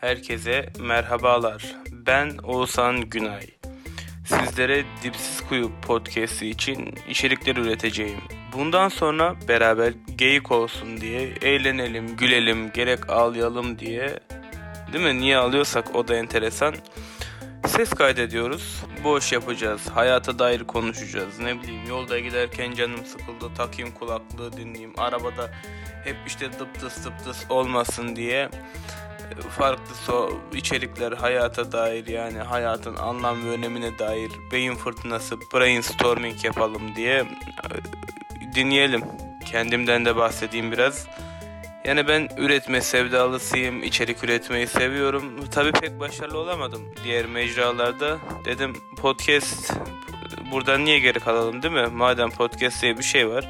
Herkese merhabalar. Ben Oğuzhan Günay. Sizlere Dipsiz Kuyu podcast'i için içerikler üreteceğim. Bundan sonra beraber geyik olsun diye eğlenelim, gülelim, gerek ağlayalım diye değil mi? Niye ağlıyorsak o da enteresan. Ses kaydediyoruz. Boş yapacağız. Hayata dair konuşacağız. Ne bileyim yolda giderken canım sıkıldı. Takayım kulaklığı dinleyeyim. Arabada hep işte dıp dıs olmasın diye farklı so içerikler hayata dair yani hayatın anlam ve önemine dair beyin fırtınası brainstorming yapalım diye e, dinleyelim. Kendimden de bahsedeyim biraz. Yani ben üretme sevdalısıyım, içerik üretmeyi seviyorum. Tabii pek başarılı olamadım diğer mecralarda. Dedim podcast buradan niye geri kalalım değil mi? Madem podcast diye bir şey var.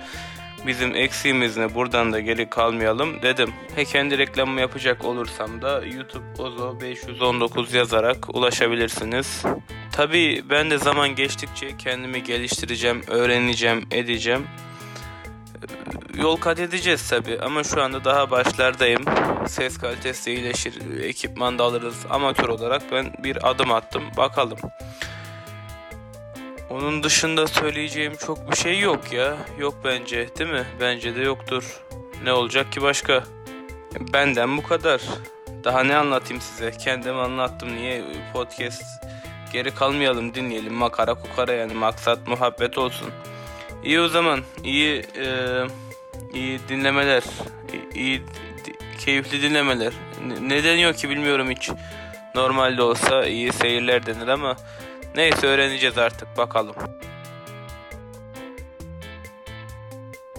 Bizim eksiğimiz ne buradan da geri kalmayalım dedim. He kendi reklamımı yapacak olursam da YouTube Ozo 519 yazarak ulaşabilirsiniz. Tabii ben de zaman geçtikçe kendimi geliştireceğim, öğreneceğim, edeceğim yol kat edeceğiz tabi ama şu anda daha başlardayım. Ses kalitesi iyileşir, ekipman da alırız. Amatör olarak ben bir adım attım. Bakalım. Onun dışında söyleyeceğim çok bir şey yok ya. Yok bence değil mi? Bence de yoktur. Ne olacak ki başka? Benden bu kadar. Daha ne anlatayım size? Kendim anlattım. Niye podcast geri kalmayalım dinleyelim. Makara kukara yani maksat muhabbet olsun. İyi o zaman. İyi e, iyi dinlemeler. iyi keyifli dinlemeler. Ne deniyor ki bilmiyorum hiç. Normalde olsa iyi seyirler denir ama neyse öğreneceğiz artık bakalım.